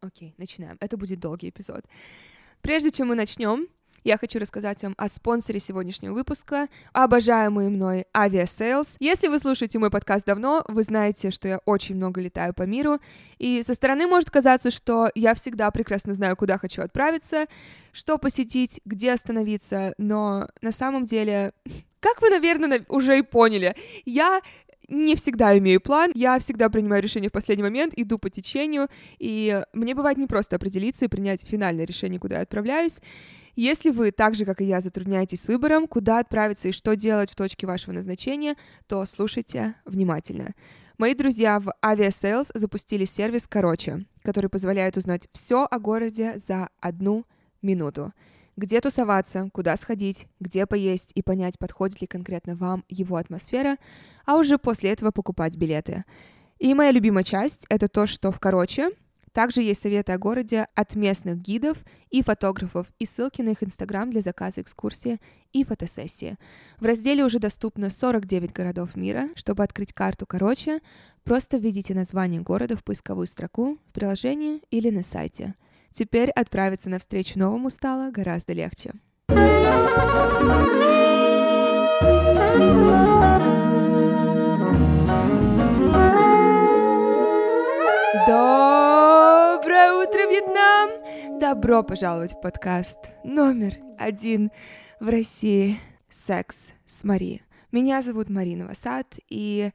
Окей, начинаем. Это будет долгий эпизод. Прежде чем мы начнем, я хочу рассказать вам о спонсоре сегодняшнего выпуска, обожаемый мной Aviasales. Если вы слушаете мой подкаст давно, вы знаете, что я очень много летаю по миру, и со стороны может казаться, что я всегда прекрасно знаю, куда хочу отправиться, что посетить, где остановиться, но на самом деле, как вы, наверное, уже и поняли, я не всегда имею план, я всегда принимаю решение в последний момент, иду по течению, и мне бывает не просто определиться и принять финальное решение, куда я отправляюсь. Если вы, так же, как и я, затрудняетесь с выбором, куда отправиться и что делать в точке вашего назначения, то слушайте внимательно. Мои друзья в Aviasales запустили сервис «Короче», который позволяет узнать все о городе за одну минуту где тусоваться, куда сходить, где поесть и понять, подходит ли конкретно вам его атмосфера, а уже после этого покупать билеты. И моя любимая часть — это то, что в «Короче» также есть советы о городе от местных гидов и фотографов и ссылки на их инстаграм для заказа экскурсии и фотосессии. В разделе уже доступно 49 городов мира. Чтобы открыть карту «Короче», просто введите название города в поисковую строку в приложении или на сайте — Теперь отправиться навстречу новому стало гораздо легче. Доброе утро, Вьетнам! Добро пожаловать в подкаст номер один в России «Секс с Мари». Меня зовут Марина Васад, и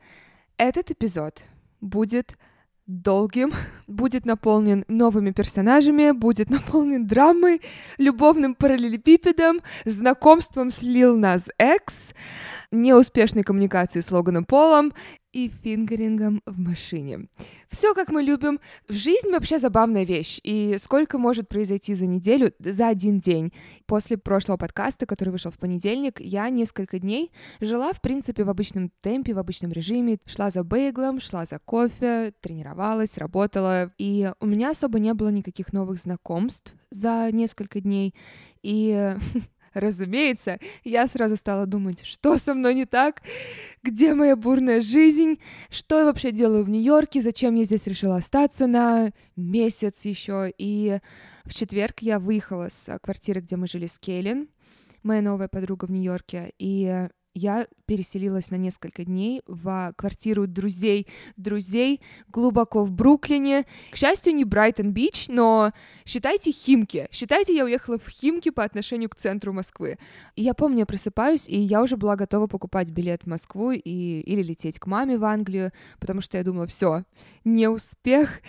этот эпизод будет долгим, будет наполнен новыми персонажами, будет наполнен драмой, любовным параллелепипедом, знакомством с Lil Nas X, неуспешной коммуникацией с Логаном Полом и фингерингом в машине. Все, как мы любим. В жизни вообще забавная вещь. И сколько может произойти за неделю, за один день. После прошлого подкаста, который вышел в понедельник, я несколько дней жила, в принципе, в обычном темпе, в обычном режиме. Шла за бейглом, шла за кофе, тренировалась, работала. И у меня особо не было никаких новых знакомств за несколько дней. И Разумеется, я сразу стала думать, что со мной не так, где моя бурная жизнь, что я вообще делаю в Нью-Йорке, зачем я здесь решила остаться на месяц еще. И в четверг я выехала с квартиры, где мы жили с Кейлин, моя новая подруга в Нью-Йорке, и я переселилась на несколько дней в квартиру друзей друзей глубоко в Бруклине. К счастью, не Брайтон-Бич, но считайте Химки. Считайте, я уехала в Химки по отношению к центру Москвы. И я помню, я просыпаюсь, и я уже была готова покупать билет в Москву и, или лететь к маме в Англию, потому что я думала, все, не успех,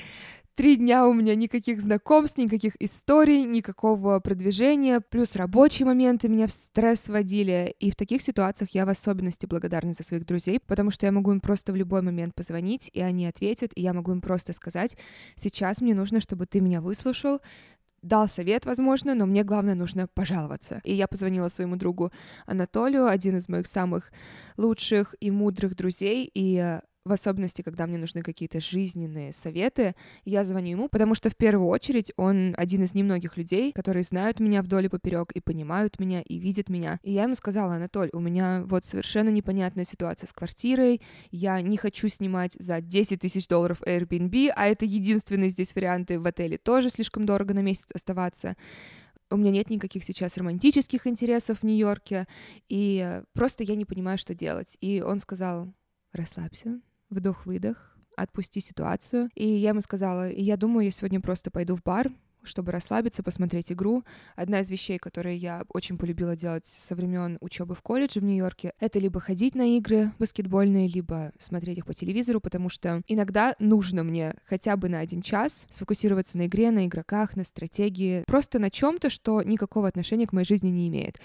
Три дня у меня никаких знакомств, никаких историй, никакого продвижения, плюс рабочие моменты меня в стресс водили. И в таких ситуациях я в особенности благодарна за своих друзей, потому что я могу им просто в любой момент позвонить, и они ответят, и я могу им просто сказать, сейчас мне нужно, чтобы ты меня выслушал, дал совет, возможно, но мне главное нужно пожаловаться. И я позвонила своему другу Анатолию, один из моих самых лучших и мудрых друзей, и в особенности, когда мне нужны какие-то жизненные советы, я звоню ему, потому что в первую очередь он один из немногих людей, которые знают меня вдоль и поперек и понимают меня и видят меня. И я ему сказала, Анатоль, у меня вот совершенно непонятная ситуация с квартирой, я не хочу снимать за 10 тысяч долларов Airbnb, а это единственные здесь варианты в отеле тоже слишком дорого на месяц оставаться у меня нет никаких сейчас романтических интересов в Нью-Йорке, и просто я не понимаю, что делать. И он сказал, расслабься, вдох-выдох, отпусти ситуацию. И я ему сказала, я думаю, я сегодня просто пойду в бар, чтобы расслабиться, посмотреть игру. Одна из вещей, которые я очень полюбила делать со времен учебы в колледже в Нью-Йорке, это либо ходить на игры баскетбольные, либо смотреть их по телевизору, потому что иногда нужно мне хотя бы на один час сфокусироваться на игре, на игроках, на стратегии, просто на чем-то, что никакого отношения к моей жизни не имеет.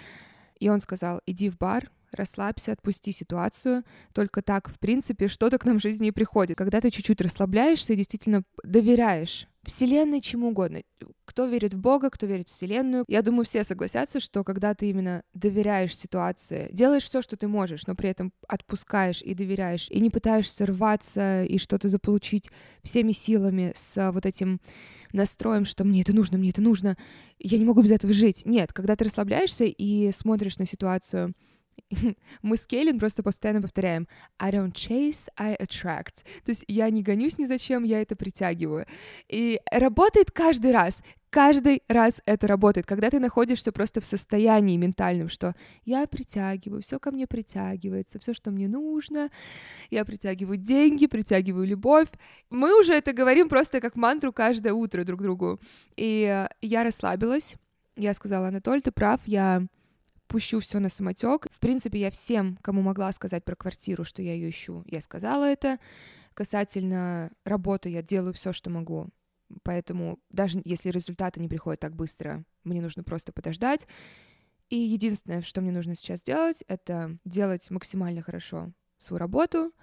И он сказал, иди в бар, расслабься, отпусти ситуацию. Только так, в принципе, что-то к нам в жизни и приходит. Когда ты чуть-чуть расслабляешься и действительно доверяешь Вселенной, чему угодно. Кто верит в Бога, кто верит в Вселенную. Я думаю, все согласятся, что когда ты именно доверяешь ситуации, делаешь все, что ты можешь, но при этом отпускаешь и доверяешь, и не пытаешься рваться и что-то заполучить всеми силами с вот этим настроем, что мне это нужно, мне это нужно, я не могу без этого жить. Нет, когда ты расслабляешься и смотришь на ситуацию мы с Кейлин просто постоянно повторяем I don't chase, I attract. То есть я не гонюсь ни зачем, я это притягиваю. И работает каждый раз. Каждый раз это работает, когда ты находишься просто в состоянии ментальном, что я притягиваю, все ко мне притягивается, все, что мне нужно, я притягиваю деньги, притягиваю любовь. Мы уже это говорим просто как мантру каждое утро друг другу. И я расслабилась, я сказала, Анатоль, ты прав, я пущу все на самотек. В принципе, я всем, кому могла сказать про квартиру, что я ее ищу, я сказала это. Касательно работы, я делаю все, что могу. Поэтому даже если результаты не приходят так быстро, мне нужно просто подождать. И единственное, что мне нужно сейчас делать, это делать максимально хорошо свою работу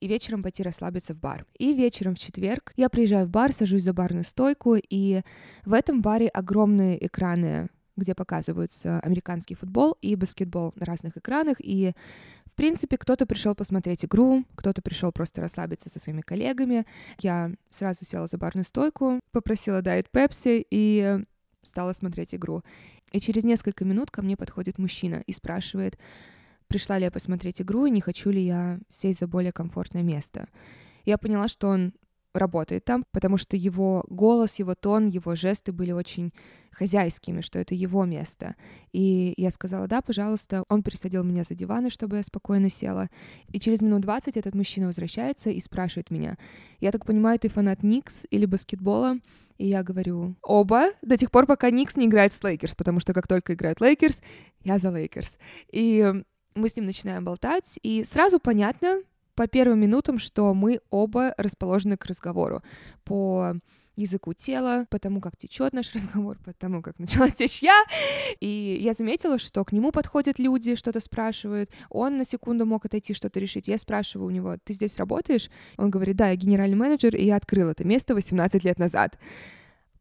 и вечером пойти расслабиться в бар. И вечером в четверг я приезжаю в бар, сажусь за барную стойку, и в этом баре огромные экраны где показываются американский футбол и баскетбол на разных экранах, и в принципе, кто-то пришел посмотреть игру, кто-то пришел просто расслабиться со своими коллегами. Я сразу села за барную стойку, попросила дайет пепси и стала смотреть игру. И через несколько минут ко мне подходит мужчина и спрашивает, пришла ли я посмотреть игру и не хочу ли я сесть за более комфортное место. Я поняла, что он работает там, потому что его голос, его тон, его жесты были очень хозяйскими, что это его место. И я сказала, да, пожалуйста. Он пересадил меня за диваны, чтобы я спокойно села. И через минут 20 этот мужчина возвращается и спрашивает меня, я так понимаю, ты фанат Никс или баскетбола? И я говорю, оба, до тех пор, пока Никс не играет с Лейкерс, потому что как только играет Лейкерс, я за Лейкерс. И мы с ним начинаем болтать, и сразу понятно, по первым минутам, что мы оба расположены к разговору по языку тела, потому как течет наш разговор, потому как начала течь я. И я заметила, что к нему подходят люди, что-то спрашивают. Он на секунду мог отойти, что-то решить. Я спрашиваю у него, ты здесь работаешь? Он говорит, да, я генеральный менеджер, и я открыл это место 18 лет назад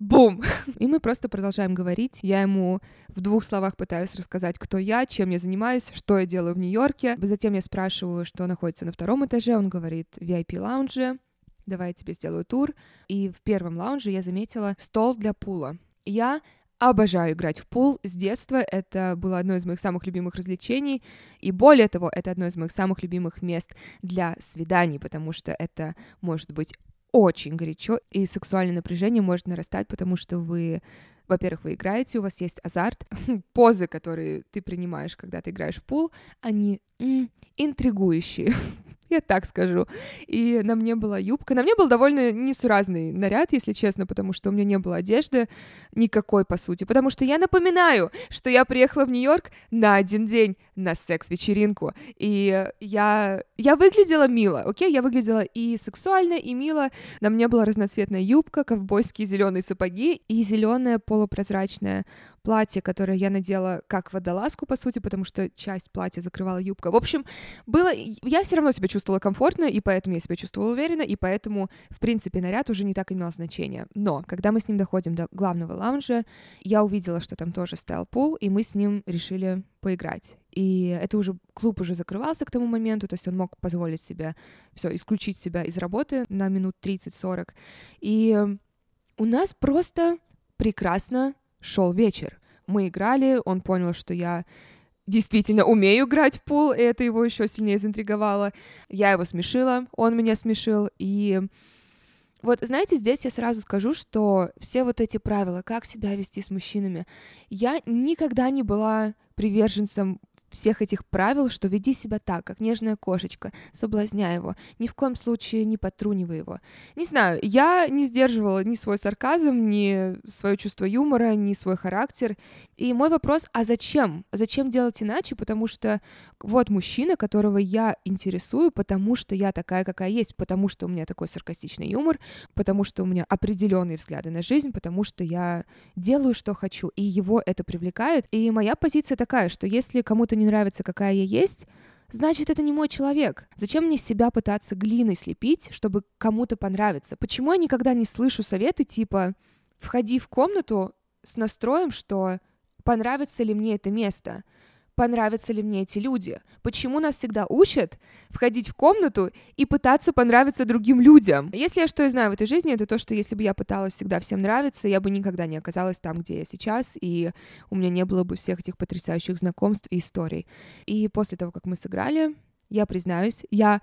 бум! И мы просто продолжаем говорить. Я ему в двух словах пытаюсь рассказать, кто я, чем я занимаюсь, что я делаю в Нью-Йорке. Затем я спрашиваю, что находится на втором этаже. Он говорит, VIP-лаунже, давай я тебе сделаю тур. И в первом лаунже я заметила стол для пула. Я обожаю играть в пул с детства. Это было одно из моих самых любимых развлечений. И более того, это одно из моих самых любимых мест для свиданий, потому что это может быть очень горячо, и сексуальное напряжение может нарастать, потому что вы во-первых, вы играете, у вас есть азарт, позы, которые ты принимаешь, когда ты играешь в пул, они интригующие. я так скажу. И на мне была юбка. На мне был довольно несуразный наряд, если честно, потому что у меня не было одежды никакой, по сути. Потому что я напоминаю, что я приехала в Нью-Йорк на один день на секс-вечеринку. И я, я выглядела мило, окей? Я выглядела и сексуально, и мило. На мне была разноцветная юбка, ковбойские зеленые сапоги и зеленая полупрозрачная платье, которое я надела как водолазку, по сути, потому что часть платья закрывала юбка. В общем, было... Я все равно себя чувствовала комфортно, и поэтому я себя чувствовала уверенно, и поэтому, в принципе, наряд уже не так имел значения. Но, когда мы с ним доходим до главного лаунжа, я увидела, что там тоже стоял пул, и мы с ним решили поиграть. И это уже клуб уже закрывался к тому моменту, то есть он мог позволить себе все исключить себя из работы на минут 30-40. И у нас просто прекрасно шел вечер. Мы играли, он понял, что я действительно умею играть в пул, и это его еще сильнее заинтриговало. Я его смешила, он меня смешил, и вот, знаете, здесь я сразу скажу, что все вот эти правила, как себя вести с мужчинами, я никогда не была приверженцем всех этих правил, что веди себя так, как нежная кошечка, соблазняй его, ни в коем случае не потрунивай его. Не знаю, я не сдерживала ни свой сарказм, ни свое чувство юмора, ни свой характер. И мой вопрос, а зачем? Зачем делать иначе? Потому что вот мужчина, которого я интересую, потому что я такая, какая есть, потому что у меня такой саркастичный юмор, потому что у меня определенные взгляды на жизнь, потому что я делаю, что хочу, и его это привлекает. И моя позиция такая, что если кому-то не нравится, какая я есть, значит, это не мой человек. Зачем мне себя пытаться глиной слепить, чтобы кому-то понравиться? Почему я никогда не слышу советы типа «входи в комнату с настроем, что понравится ли мне это место», понравятся ли мне эти люди. Почему нас всегда учат входить в комнату и пытаться понравиться другим людям? Если я что и знаю в этой жизни, это то, что если бы я пыталась всегда всем нравиться, я бы никогда не оказалась там, где я сейчас, и у меня не было бы всех этих потрясающих знакомств и историй. И после того, как мы сыграли, я признаюсь, я,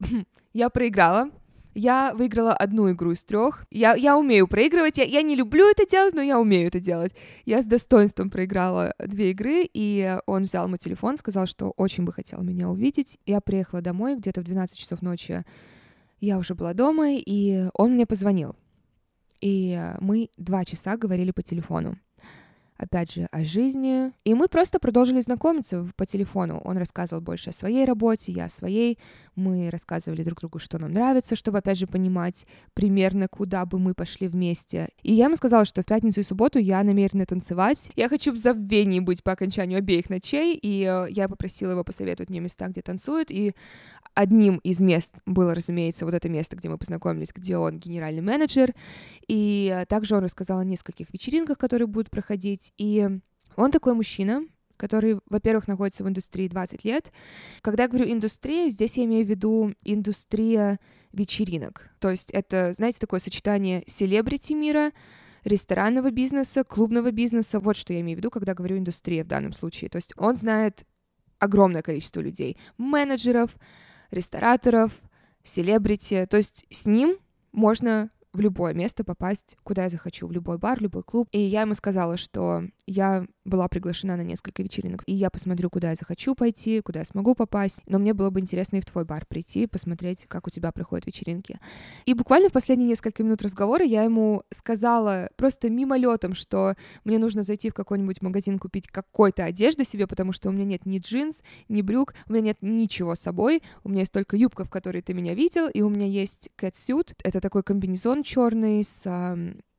я проиграла, я выиграла одну игру из трех. Я, я умею проигрывать. Я, я не люблю это делать, но я умею это делать. Я с достоинством проиграла две игры, и он взял мой телефон, сказал, что очень бы хотел меня увидеть. Я приехала домой где-то в 12 часов ночи. Я уже была дома, и он мне позвонил. И мы два часа говорили по телефону опять же, о жизни. И мы просто продолжили знакомиться по телефону. Он рассказывал больше о своей работе, я о своей. Мы рассказывали друг другу, что нам нравится, чтобы, опять же, понимать примерно, куда бы мы пошли вместе. И я ему сказала, что в пятницу и субботу я намерена танцевать. Я хочу в забвении быть по окончанию обеих ночей, и э, я попросила его посоветовать мне места, где танцуют, и одним из мест было, разумеется, вот это место, где мы познакомились, где он генеральный менеджер, и также он рассказал о нескольких вечеринках, которые будут проходить, и он такой мужчина, который, во-первых, находится в индустрии 20 лет. Когда я говорю индустрия, здесь я имею в виду индустрия вечеринок. То есть это, знаете, такое сочетание селебрити мира, ресторанного бизнеса, клубного бизнеса. Вот что я имею в виду, когда говорю индустрия в данном случае. То есть он знает огромное количество людей, менеджеров, рестораторов, селебрити. То есть с ним можно в любое место попасть, куда я захочу, в любой бар, любой клуб. И я ему сказала, что я была приглашена на несколько вечеринок, и я посмотрю, куда я захочу пойти, куда я смогу попасть. Но мне было бы интересно и в твой бар прийти, посмотреть, как у тебя проходят вечеринки. И буквально в последние несколько минут разговора я ему сказала просто мимолетом, что мне нужно зайти в какой-нибудь магазин купить какой-то одежды себе, потому что у меня нет ни джинс, ни брюк, у меня нет ничего с собой, у меня есть только юбка, в которой ты меня видел, и у меня есть catsuit, это такой комбинезон черный с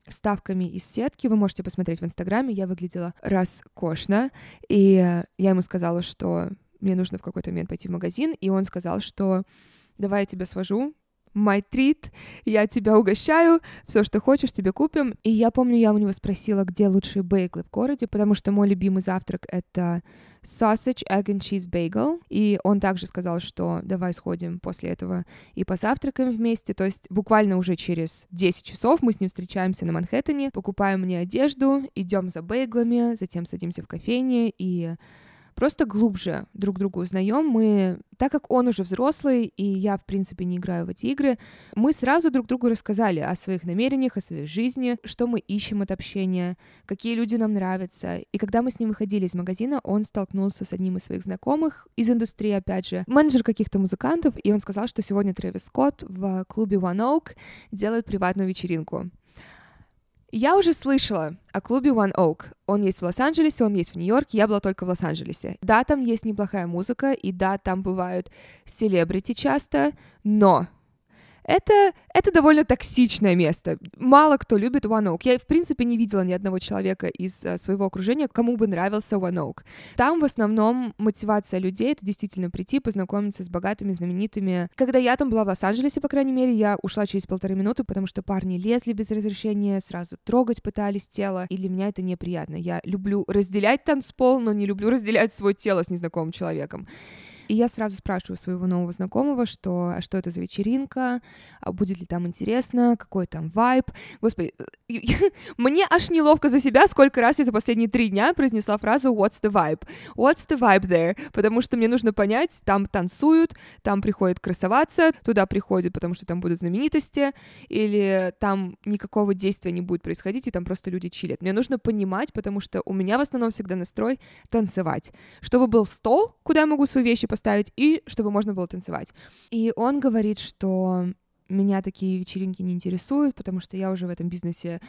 вставками из сетки. Вы можете посмотреть в Инстаграме. Я выглядела роскошно. И я ему сказала, что мне нужно в какой-то момент пойти в магазин. И он сказал, что давай я тебя свожу, my treat, я тебя угощаю, все, что хочешь, тебе купим. И я помню, я у него спросила, где лучшие бейглы в городе, потому что мой любимый завтрак — это sausage, egg and cheese bagel. И он также сказал, что давай сходим после этого и позавтракаем вместе. То есть буквально уже через 10 часов мы с ним встречаемся на Манхэттене, покупаем мне одежду, идем за бейглами, затем садимся в кофейне и просто глубже друг друга узнаем. Мы, так как он уже взрослый, и я, в принципе, не играю в эти игры, мы сразу друг другу рассказали о своих намерениях, о своей жизни, что мы ищем от общения, какие люди нам нравятся. И когда мы с ним выходили из магазина, он столкнулся с одним из своих знакомых из индустрии, опять же, менеджер каких-то музыкантов, и он сказал, что сегодня Трэвис Скотт в клубе One Oak делает приватную вечеринку. Я уже слышала о клубе One Oak. Он есть в Лос-Анджелесе, он есть в Нью-Йорке, я была только в Лос-Анджелесе. Да, там есть неплохая музыка, и да, там бывают селебрити часто, но это, это довольно токсичное место. Мало кто любит One Oak. Я, в принципе, не видела ни одного человека из uh, своего окружения, кому бы нравился One Oak. Там в основном мотивация людей — это действительно прийти, познакомиться с богатыми, знаменитыми. Когда я там была в Лос-Анджелесе, по крайней мере, я ушла через полторы минуты, потому что парни лезли без разрешения, сразу трогать пытались тело, и для меня это неприятно. Я люблю разделять танцпол, но не люблю разделять свое тело с незнакомым человеком. И я сразу спрашиваю своего нового знакомого, что, а что это за вечеринка, а будет ли там интересно, какой там вайб. Господи, мне аж неловко за себя, сколько раз я за последние три дня произнесла фразу «What's the vibe?» «What's the vibe there?» Потому что мне нужно понять, там танцуют, там приходят красоваться, туда приходят, потому что там будут знаменитости, или там никакого действия не будет происходить, и там просто люди чилят. Мне нужно понимать, потому что у меня в основном всегда настрой танцевать. Чтобы был стол, куда я могу свои вещи поставить, поставить, и чтобы можно было танцевать. И он говорит, что меня такие вечеринки не интересуют, потому что я уже в этом бизнесе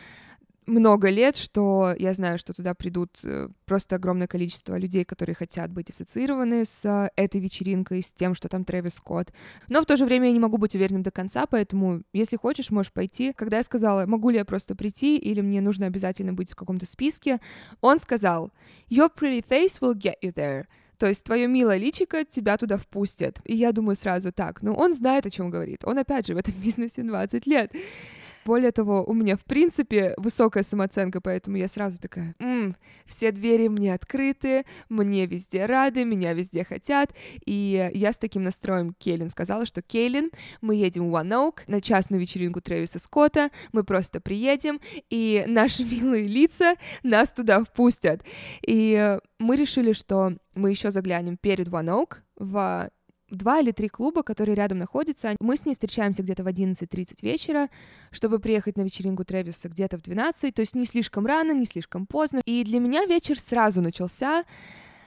много лет, что я знаю, что туда придут э, просто огромное количество людей, которые хотят быть ассоциированы с э, этой вечеринкой, с тем, что там Трэвис Скотт. Но в то же время я не могу быть уверенным до конца, поэтому, если хочешь, можешь пойти. Когда я сказала, могу ли я просто прийти, или мне нужно обязательно быть в каком-то списке, он сказал, Your pretty face will get you there. То есть твое милое личико тебя туда впустят. И я думаю сразу так, ну он знает, о чем говорит. Он, опять же, в этом бизнесе 20 лет. Более того, у меня, в принципе, высокая самооценка, поэтому я сразу такая, М, все двери мне открыты, мне везде рады, меня везде хотят. И я с таким настроем Кейлин сказала, что Кейлин, мы едем в One на частную вечеринку Трэвиса Скотта, мы просто приедем, и наши милые лица нас туда впустят. И мы решили, что мы еще заглянем перед One Oak в два или три клуба, которые рядом находятся. Мы с ней встречаемся где-то в 11.30 вечера, чтобы приехать на вечеринку Трэвиса где-то в 12, то есть не слишком рано, не слишком поздно. И для меня вечер сразу начался,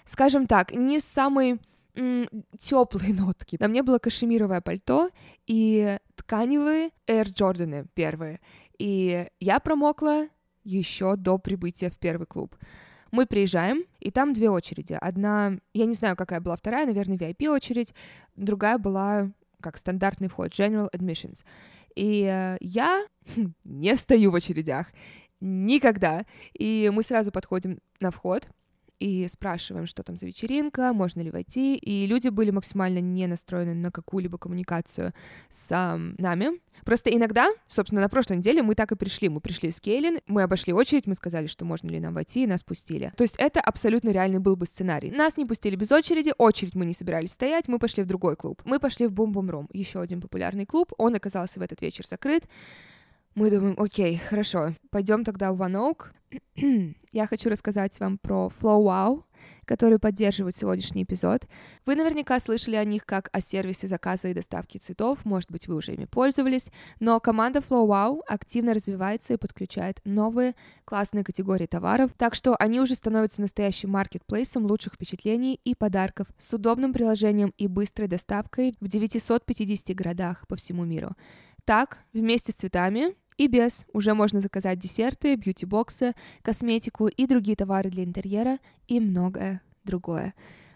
скажем так, не с самой теплые нотки. На мне было кашемировое пальто и тканевые Air Jordаны первые. И я промокла еще до прибытия в первый клуб. Мы приезжаем, и там две очереди. Одна, я не знаю, какая была вторая, наверное, VIP очередь, другая была как стандартный вход, General Admissions. И э, я не стою в очередях никогда. И мы сразу подходим на вход, и спрашиваем, что там за вечеринка, можно ли войти, и люди были максимально не настроены на какую-либо коммуникацию с нами. Просто иногда, собственно, на прошлой неделе мы так и пришли. Мы пришли с Кейлин, мы обошли очередь, мы сказали, что можно ли нам войти, и нас пустили. То есть это абсолютно реальный был бы сценарий. Нас не пустили без очереди, очередь мы не собирались стоять, мы пошли в другой клуб. Мы пошли в Бум Бум Рум, еще один популярный клуб, он оказался в этот вечер закрыт. Мы думаем, окей, хорошо, пойдем тогда в One Oak. Я хочу рассказать вам про Flow Wow, который поддерживает сегодняшний эпизод. Вы наверняка слышали о них как о сервисе заказа и доставки цветов, может быть, вы уже ими пользовались, но команда Flow Wow активно развивается и подключает новые классные категории товаров, так что они уже становятся настоящим маркетплейсом лучших впечатлений и подарков с удобным приложением и быстрой доставкой в 950 городах по всему миру. Так, вместе с цветами и без уже можно заказать десерты, бьюти-боксы, косметику и другие товары для интерьера и многое другое.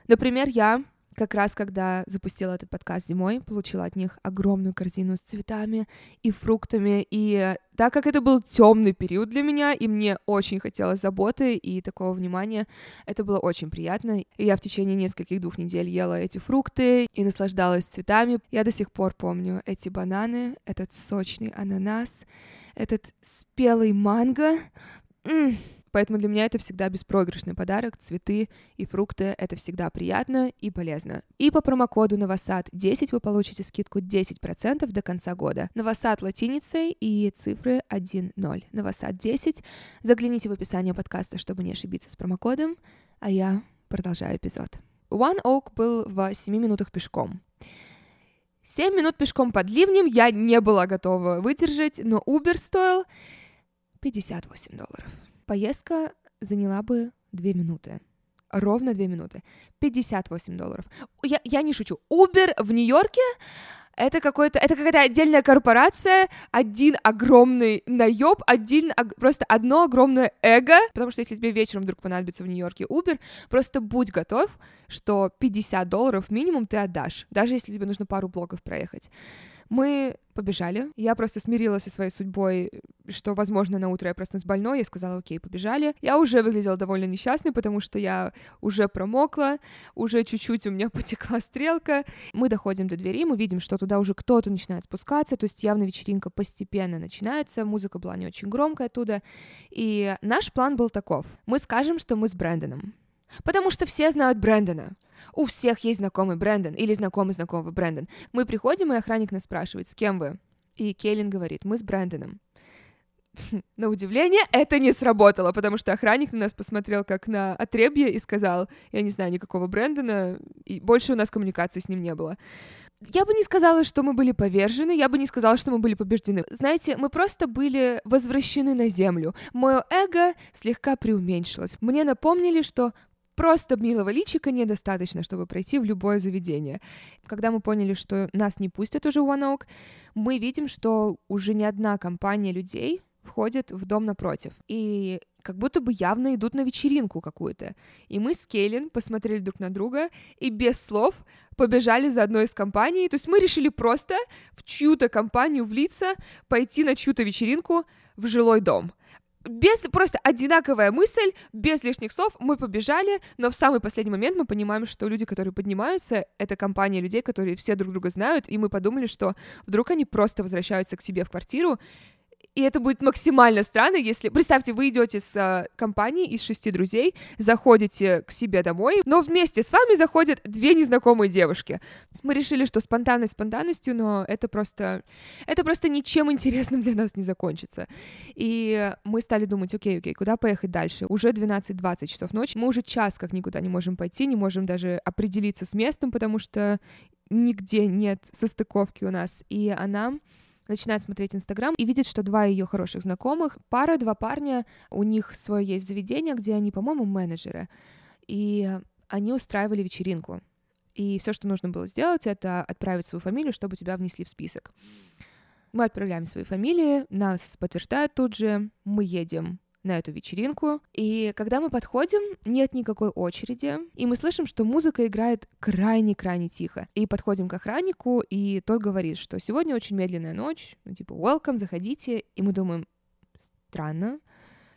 Например, я как раз когда запустила этот подкаст зимой, получила от них огромную корзину с цветами и фруктами. И так как это был темный период для меня, и мне очень хотелось заботы и такого внимания, это было очень приятно. И я в течение нескольких двух недель ела эти фрукты и наслаждалась цветами. Я до сих пор помню эти бананы, этот сочный ананас, этот спелый манго. Поэтому для меня это всегда беспроигрышный подарок. Цветы и фрукты — это всегда приятно и полезно. И по промокоду Новосад 10 вы получите скидку 10% до конца года. Новосад латиницей и цифры 1.0. Новосад 10. Загляните в описание подкаста, чтобы не ошибиться с промокодом. А я продолжаю эпизод. One Oak был в 7 минутах пешком. 7 минут пешком под ливнем я не была готова выдержать, но Uber стоил 58 долларов. Поездка заняла бы две минуты. Ровно две минуты. 58 долларов. Я, я не шучу. Uber в Нью-Йорке это какой-то, это какая-то отдельная корпорация, один огромный наеб, один, просто одно огромное эго, потому что если тебе вечером вдруг понадобится в Нью-Йорке Uber, просто будь готов, что 50 долларов минимум ты отдашь, даже если тебе нужно пару блоков проехать. Мы побежали. Я просто смирилась со своей судьбой, что, возможно, на утро я проснусь больной. Я сказала, окей, побежали. Я уже выглядела довольно несчастной, потому что я уже промокла, уже чуть-чуть у меня потекла стрелка. Мы доходим до двери, мы видим, что туда уже кто-то начинает спускаться, то есть явно вечеринка постепенно начинается, музыка была не очень громкая оттуда. И наш план был таков. Мы скажем, что мы с Брэндоном. Потому что все знают Брэндона. У всех есть знакомый Брэндон или знакомый знакомый Брэндон. Мы приходим, и охранник нас спрашивает, с кем вы? И Кейлин говорит, мы с Брэндоном. На удивление, это не сработало, потому что охранник на нас посмотрел как на отребье и сказал, я не знаю никакого Брэндона, и больше у нас коммуникации с ним не было. Я бы не сказала, что мы были повержены, я бы не сказала, что мы были побеждены. Знаете, мы просто были возвращены на землю. Мое эго слегка преуменьшилось. Мне напомнили, что Просто милого личика недостаточно, чтобы пройти в любое заведение. Когда мы поняли, что нас не пустят уже в OneOak, мы видим, что уже не одна компания людей входит в дом напротив. И как будто бы явно идут на вечеринку какую-то. И мы с Кейлин посмотрели друг на друга и без слов побежали за одной из компаний. То есть мы решили просто в чью-то компанию влиться, пойти на чью-то вечеринку в жилой дом без просто одинаковая мысль, без лишних слов, мы побежали, но в самый последний момент мы понимаем, что люди, которые поднимаются, это компания людей, которые все друг друга знают, и мы подумали, что вдруг они просто возвращаются к себе в квартиру, И это будет максимально странно, если... Представьте, вы идете с э, компанией из шести друзей, заходите к себе домой, но вместе с вами заходят две незнакомые девушки. Мы решили, что спонтанность спонтанностью, но это просто... Это просто ничем интересным для нас не закончится. И мы стали думать, окей, окей, куда поехать дальше? Уже 12-20 часов ночи, мы уже час как никуда не можем пойти, не можем даже определиться с местом, потому что нигде нет состыковки у нас. И она начинает смотреть Инстаграм и видит, что два ее хороших знакомых, пара, два парня, у них свое есть заведение, где они, по-моему, менеджеры, и они устраивали вечеринку. И все, что нужно было сделать, это отправить свою фамилию, чтобы тебя внесли в список. Мы отправляем свои фамилии, нас подтверждают тут же, мы едем на эту вечеринку. И когда мы подходим, нет никакой очереди, и мы слышим, что музыка играет крайне-крайне тихо. И подходим к охраннику, и тот говорит, что сегодня очень медленная ночь, ну типа welcome, заходите, и мы думаем, странно,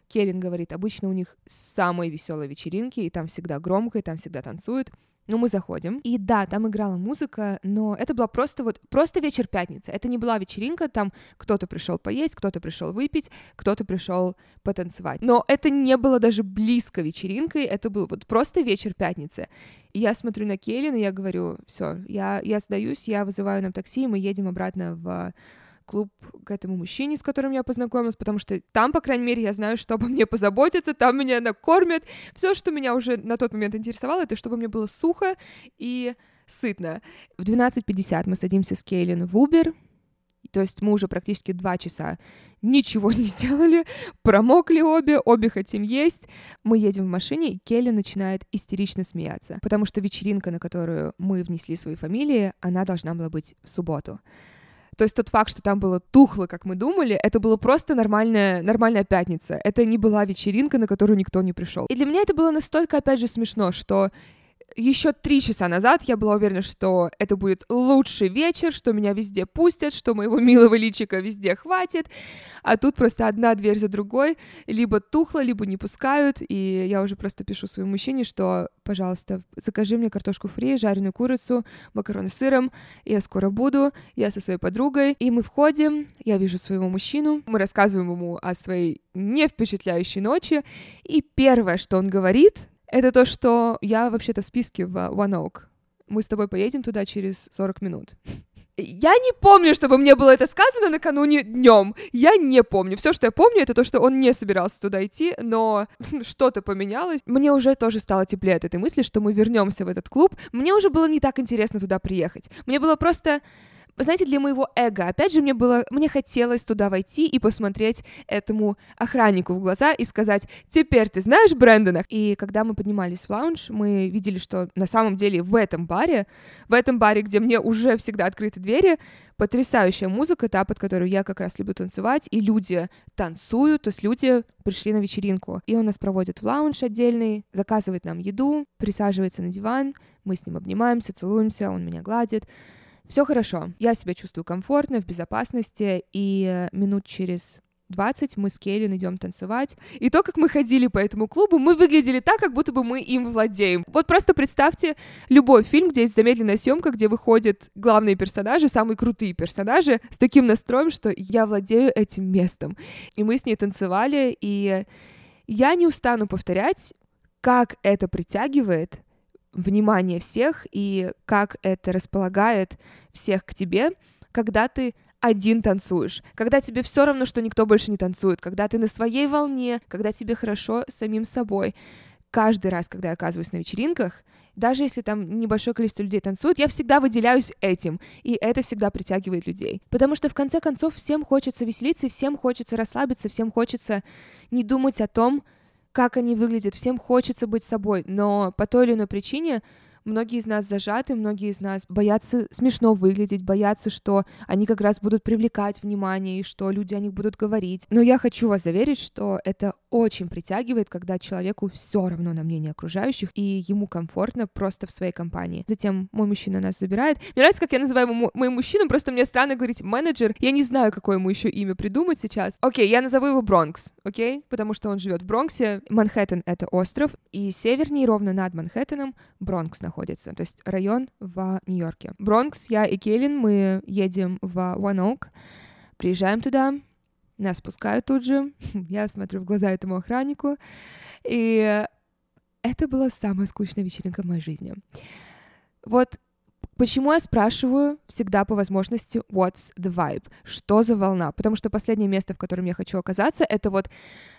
Келлин говорит, обычно у них самые веселые вечеринки, и там всегда громко, и там всегда танцуют. Ну, мы заходим, и да, там играла музыка, но это была просто вот, просто вечер пятницы. Это не была вечеринка, там кто-то пришел поесть, кто-то пришел выпить, кто-то пришел потанцевать. Но это не было даже близко вечеринкой, это был вот просто вечер пятницы. И я смотрю на Келлин, и я говорю, все, я, я сдаюсь, я вызываю нам такси, и мы едем обратно в клуб к этому мужчине, с которым я познакомилась, потому что там, по крайней мере, я знаю, что обо мне позаботиться, там меня накормят. Все, что меня уже на тот момент интересовало, это чтобы мне было сухо и сытно. В 12.50 мы садимся с Кейлин в Uber, то есть мы уже практически два часа ничего не сделали, промокли обе, обе хотим есть. Мы едем в машине, и Келли начинает истерично смеяться, потому что вечеринка, на которую мы внесли свои фамилии, она должна была быть в субботу. То есть тот факт, что там было тухло, как мы думали, это было просто нормальная, нормальная пятница. Это не была вечеринка, на которую никто не пришел. И для меня это было настолько, опять же, смешно, что еще три часа назад я была уверена, что это будет лучший вечер, что меня везде пустят, что моего милого личика везде хватит, а тут просто одна дверь за другой, либо тухло, либо не пускают, и я уже просто пишу своему мужчине, что, пожалуйста, закажи мне картошку фри, жареную курицу, макароны с сыром, я скоро буду, я со своей подругой, и мы входим, я вижу своего мужчину, мы рассказываем ему о своей не впечатляющей ночи, и первое, что он говорит, это то, что я вообще-то в списке в One Oak. Мы с тобой поедем туда через 40 минут. Я не помню, чтобы мне было это сказано накануне днем. Я не помню. Все, что я помню, это то, что он не собирался туда идти, но что-то поменялось. Мне уже тоже стало теплее от этой мысли, что мы вернемся в этот клуб. Мне уже было не так интересно туда приехать. Мне было просто знаете, для моего эго, опять же, мне было, мне хотелось туда войти и посмотреть этому охраннику в глаза и сказать, теперь ты знаешь Брэндона? И когда мы поднимались в лаунж, мы видели, что на самом деле в этом баре, в этом баре, где мне уже всегда открыты двери, потрясающая музыка, та, под которую я как раз люблю танцевать, и люди танцуют, то есть люди пришли на вечеринку. И он нас проводит в лаунж отдельный, заказывает нам еду, присаживается на диван, мы с ним обнимаемся, целуемся, он меня гладит. Все хорошо, я себя чувствую комфортно, в безопасности, и минут через 20 мы с Кейлин идем танцевать. И то, как мы ходили по этому клубу, мы выглядели так, как будто бы мы им владеем. Вот просто представьте любой фильм, где есть замедленная съемка, где выходят главные персонажи, самые крутые персонажи, с таким настроем, что я владею этим местом. И мы с ней танцевали, и я не устану повторять, как это притягивает внимание всех и как это располагает всех к тебе, когда ты один танцуешь, когда тебе все равно, что никто больше не танцует, когда ты на своей волне, когда тебе хорошо самим собой. Каждый раз, когда я оказываюсь на вечеринках, даже если там небольшое количество людей танцует, я всегда выделяюсь этим, и это всегда притягивает людей. Потому что в конце концов всем хочется веселиться, всем хочется расслабиться, всем хочется не думать о том, как они выглядят, всем хочется быть собой, но по той или иной причине многие из нас зажаты, многие из нас боятся смешно выглядеть, боятся, что они как раз будут привлекать внимание и что люди о них будут говорить. Но я хочу вас заверить, что это очень притягивает, когда человеку все равно на мнение окружающих, и ему комфортно просто в своей компании. Затем мой мужчина нас забирает. Мне нравится, как я называю ему моим мужчину, просто мне странно говорить менеджер. Я не знаю, какое ему еще имя придумать сейчас. Окей, я назову его Бронкс, окей? Потому что он живет в Бронксе. Манхэттен — это остров, и севернее, ровно над Манхэттеном, Бронкс находится, то есть район в Нью-Йорке. Бронкс, я и Кейлин, мы едем в One Oak, приезжаем туда, Нас пускают тут же. Я смотрю в глаза этому охраннику. И это была самая скучная вечеринка в моей жизни. Вот Почему я спрашиваю всегда по возможности what's the vibe? Что за волна? Потому что последнее место, в котором я хочу оказаться, это вот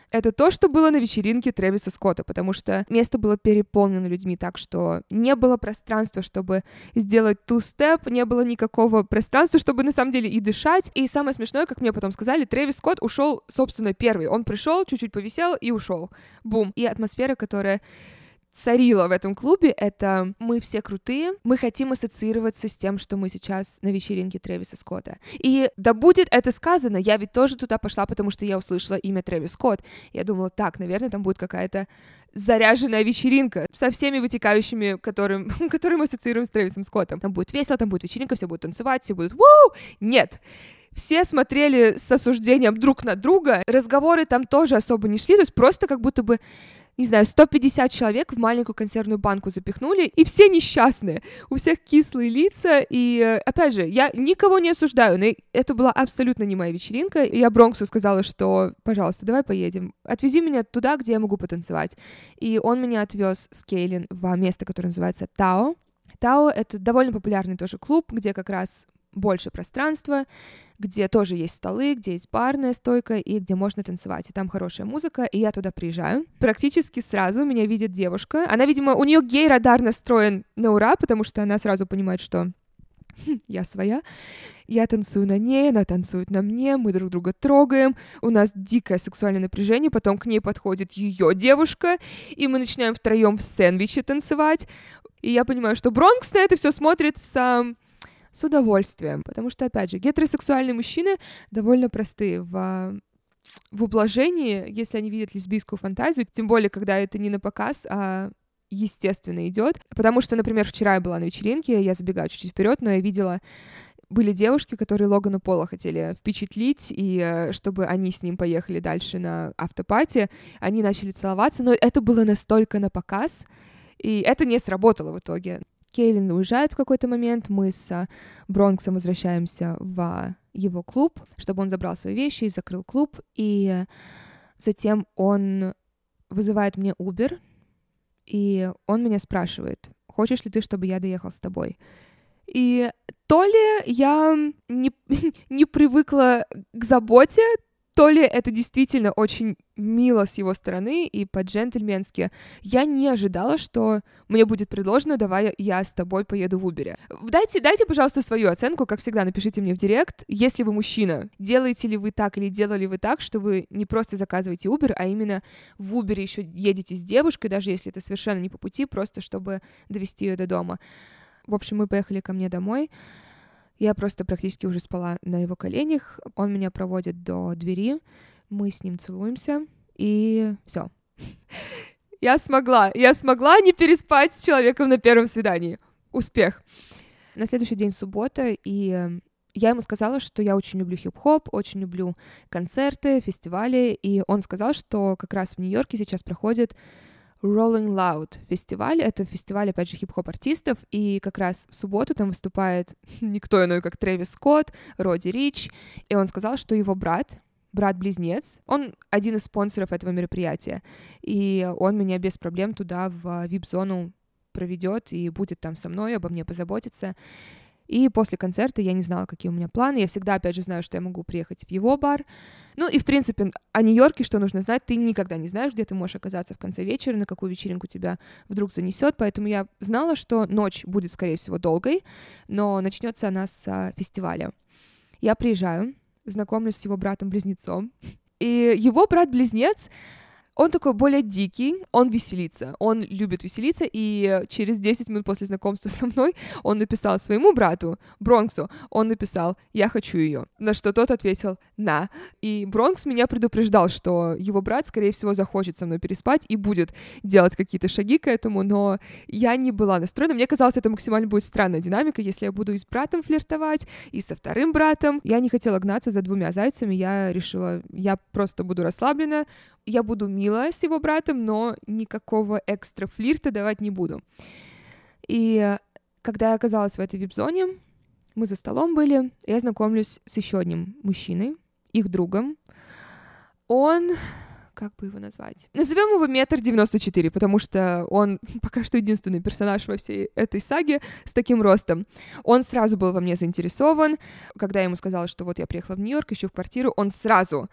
это то, что было на вечеринке Трэвиса Скотта, потому что место было переполнено людьми так, что не было пространства, чтобы сделать ту-степ, не было никакого пространства, чтобы на самом деле и дышать. И самое смешное, как мне потом сказали, Трэвис Скотт ушел, собственно, первый. Он пришел, чуть-чуть повисел и ушел. Бум. И атмосфера, которая царила в этом клубе, это мы все крутые, мы хотим ассоциироваться с тем, что мы сейчас на вечеринке Трэвиса Скотта. И да будет это сказано, я ведь тоже туда пошла, потому что я услышала имя Трэвис Скотт. Я думала, так, наверное, там будет какая-то заряженная вечеринка со всеми вытекающими, которым, которые мы ассоциируем с Трэвисом Скоттом. Там будет весело, там будет вечеринка, все будут танцевать, все будут «Вау!» Нет! все смотрели с осуждением друг на друга, разговоры там тоже особо не шли, то есть просто как будто бы не знаю, 150 человек в маленькую консервную банку запихнули, и все несчастные, у всех кислые лица, и, опять же, я никого не осуждаю, но это была абсолютно не моя вечеринка, и я Бронксу сказала, что, пожалуйста, давай поедем, отвези меня туда, где я могу потанцевать, и он меня отвез с Кейлин в место, которое называется Тао, Тао — это довольно популярный тоже клуб, где как раз больше пространства, где тоже есть столы, где есть барная стойка и где можно танцевать. И там хорошая музыка, и я туда приезжаю. Практически сразу меня видит девушка. Она, видимо, у нее гей-радар настроен на ура, потому что она сразу понимает, что я своя. Я танцую на ней, она танцует на мне, мы друг друга трогаем, у нас дикое сексуальное напряжение, потом к ней подходит ее девушка, и мы начинаем втроем в сэндвиче танцевать. И я понимаю, что Бронкс на это все смотрит с с удовольствием, потому что, опять же, гетеросексуальные мужчины довольно простые в в ублажении, если они видят лесбийскую фантазию, тем более, когда это не на показ, а естественно идет. Потому что, например, вчера я была на вечеринке, я забегаю чуть-чуть вперед, но я видела были девушки, которые Логану Пола хотели впечатлить, и э, чтобы они с ним поехали дальше на автопати, они начали целоваться, но это было настолько на показ, и это не сработало в итоге. Кейлин уезжает в какой-то момент, мы с а, Бронксом возвращаемся в его клуб, чтобы он забрал свои вещи и закрыл клуб, и затем он вызывает мне Uber, и он меня спрашивает, хочешь ли ты, чтобы я доехал с тобой? И то ли я не, не привыкла к заботе, то ли это действительно очень мило с его стороны и по-джентльменски. Я не ожидала, что мне будет предложено, давай я с тобой поеду в Убере. Дайте, дайте, пожалуйста, свою оценку, как всегда, напишите мне в директ, если вы мужчина, делаете ли вы так или делали вы так, что вы не просто заказываете Uber, а именно в Убере еще едете с девушкой, даже если это совершенно не по пути, просто чтобы довести ее до дома. В общем, мы поехали ко мне домой. Я просто практически уже спала на его коленях. Он меня проводит до двери. Мы с ним целуемся. И все. Я смогла. Я смогла не переспать с человеком на первом свидании. Успех. На следующий день суббота, и я ему сказала, что я очень люблю хип-хоп, очень люблю концерты, фестивали, и он сказал, что как раз в Нью-Йорке сейчас проходит Rolling Loud фестиваль. Это фестиваль, опять же, хип-хоп-артистов, и как раз в субботу там выступает никто иной, как Трэвис Скотт, Роди Рич, и он сказал, что его брат, брат-близнец, он один из спонсоров этого мероприятия, и он меня без проблем туда в вип-зону проведет и будет там со мной, обо мне позаботиться. И после концерта я не знала, какие у меня планы. Я всегда, опять же, знаю, что я могу приехать в его бар. Ну и, в принципе, о Нью-Йорке что нужно знать, ты никогда не знаешь, где ты можешь оказаться в конце вечера, на какую вечеринку тебя вдруг занесет. Поэтому я знала, что ночь будет, скорее всего, долгой, но начнется она с а, фестиваля. Я приезжаю, знакомлюсь с его братом-близнецом, и его брат-близнец он такой более дикий, он веселится, он любит веселиться, и через 10 минут после знакомства со мной он написал своему брату, Бронксу, он написал «Я хочу ее», на что тот ответил «На». И Бронкс меня предупреждал, что его брат, скорее всего, захочет со мной переспать и будет делать какие-то шаги к этому, но я не была настроена. Мне казалось, это максимально будет странная динамика, если я буду и с братом флиртовать, и со вторым братом. Я не хотела гнаться за двумя зайцами, я решила, я просто буду расслаблена, я буду милая с его братом, но никакого экстра флирта давать не буду. И когда я оказалась в этой вип-зоне, мы за столом были, я знакомлюсь с еще одним мужчиной, их другом. Он как бы его назвать? Назовем его метр девяносто четыре, потому что он пока что единственный персонаж во всей этой саге с таким ростом. Он сразу был во мне заинтересован. Когда я ему сказала, что вот я приехала в Нью-Йорк, ищу в квартиру, он сразу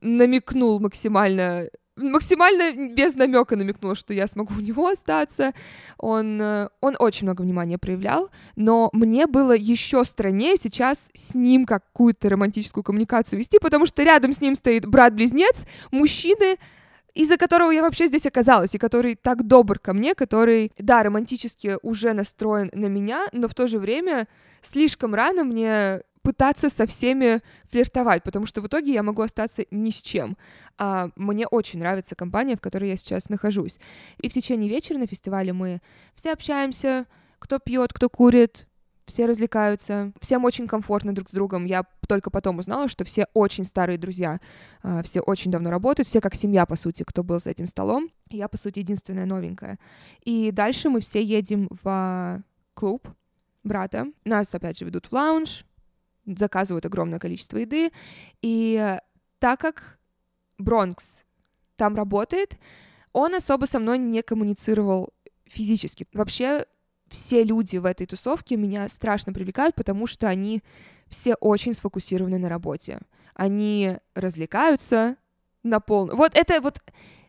намекнул максимально максимально без намека намекнул, что я смогу у него остаться. Он, э, он очень много внимания проявлял, но мне было еще страннее сейчас с ним какую-то романтическую коммуникацию вести, потому что рядом с ним стоит брат-близнец, мужчины, из-за которого я вообще здесь оказалась, и который так добр ко мне, который, да, романтически уже настроен на меня, но в то же время слишком рано мне пытаться со всеми флиртовать, потому что в итоге я могу остаться ни с чем. А мне очень нравится компания, в которой я сейчас нахожусь. И в течение вечера на фестивале мы все общаемся, кто пьет, кто курит, все развлекаются, всем очень комфортно друг с другом. Я только потом узнала, что все очень старые друзья, а, все очень давно работают, все как семья, по сути, кто был за этим столом. Я, по сути, единственная новенькая. И дальше мы все едем в клуб брата. Нас, опять же, ведут в лаунж, заказывают огромное количество еды. И так как Бронкс там работает, он особо со мной не коммуницировал физически. Вообще все люди в этой тусовке меня страшно привлекают, потому что они все очень сфокусированы на работе. Они развлекаются на полную. Вот это вот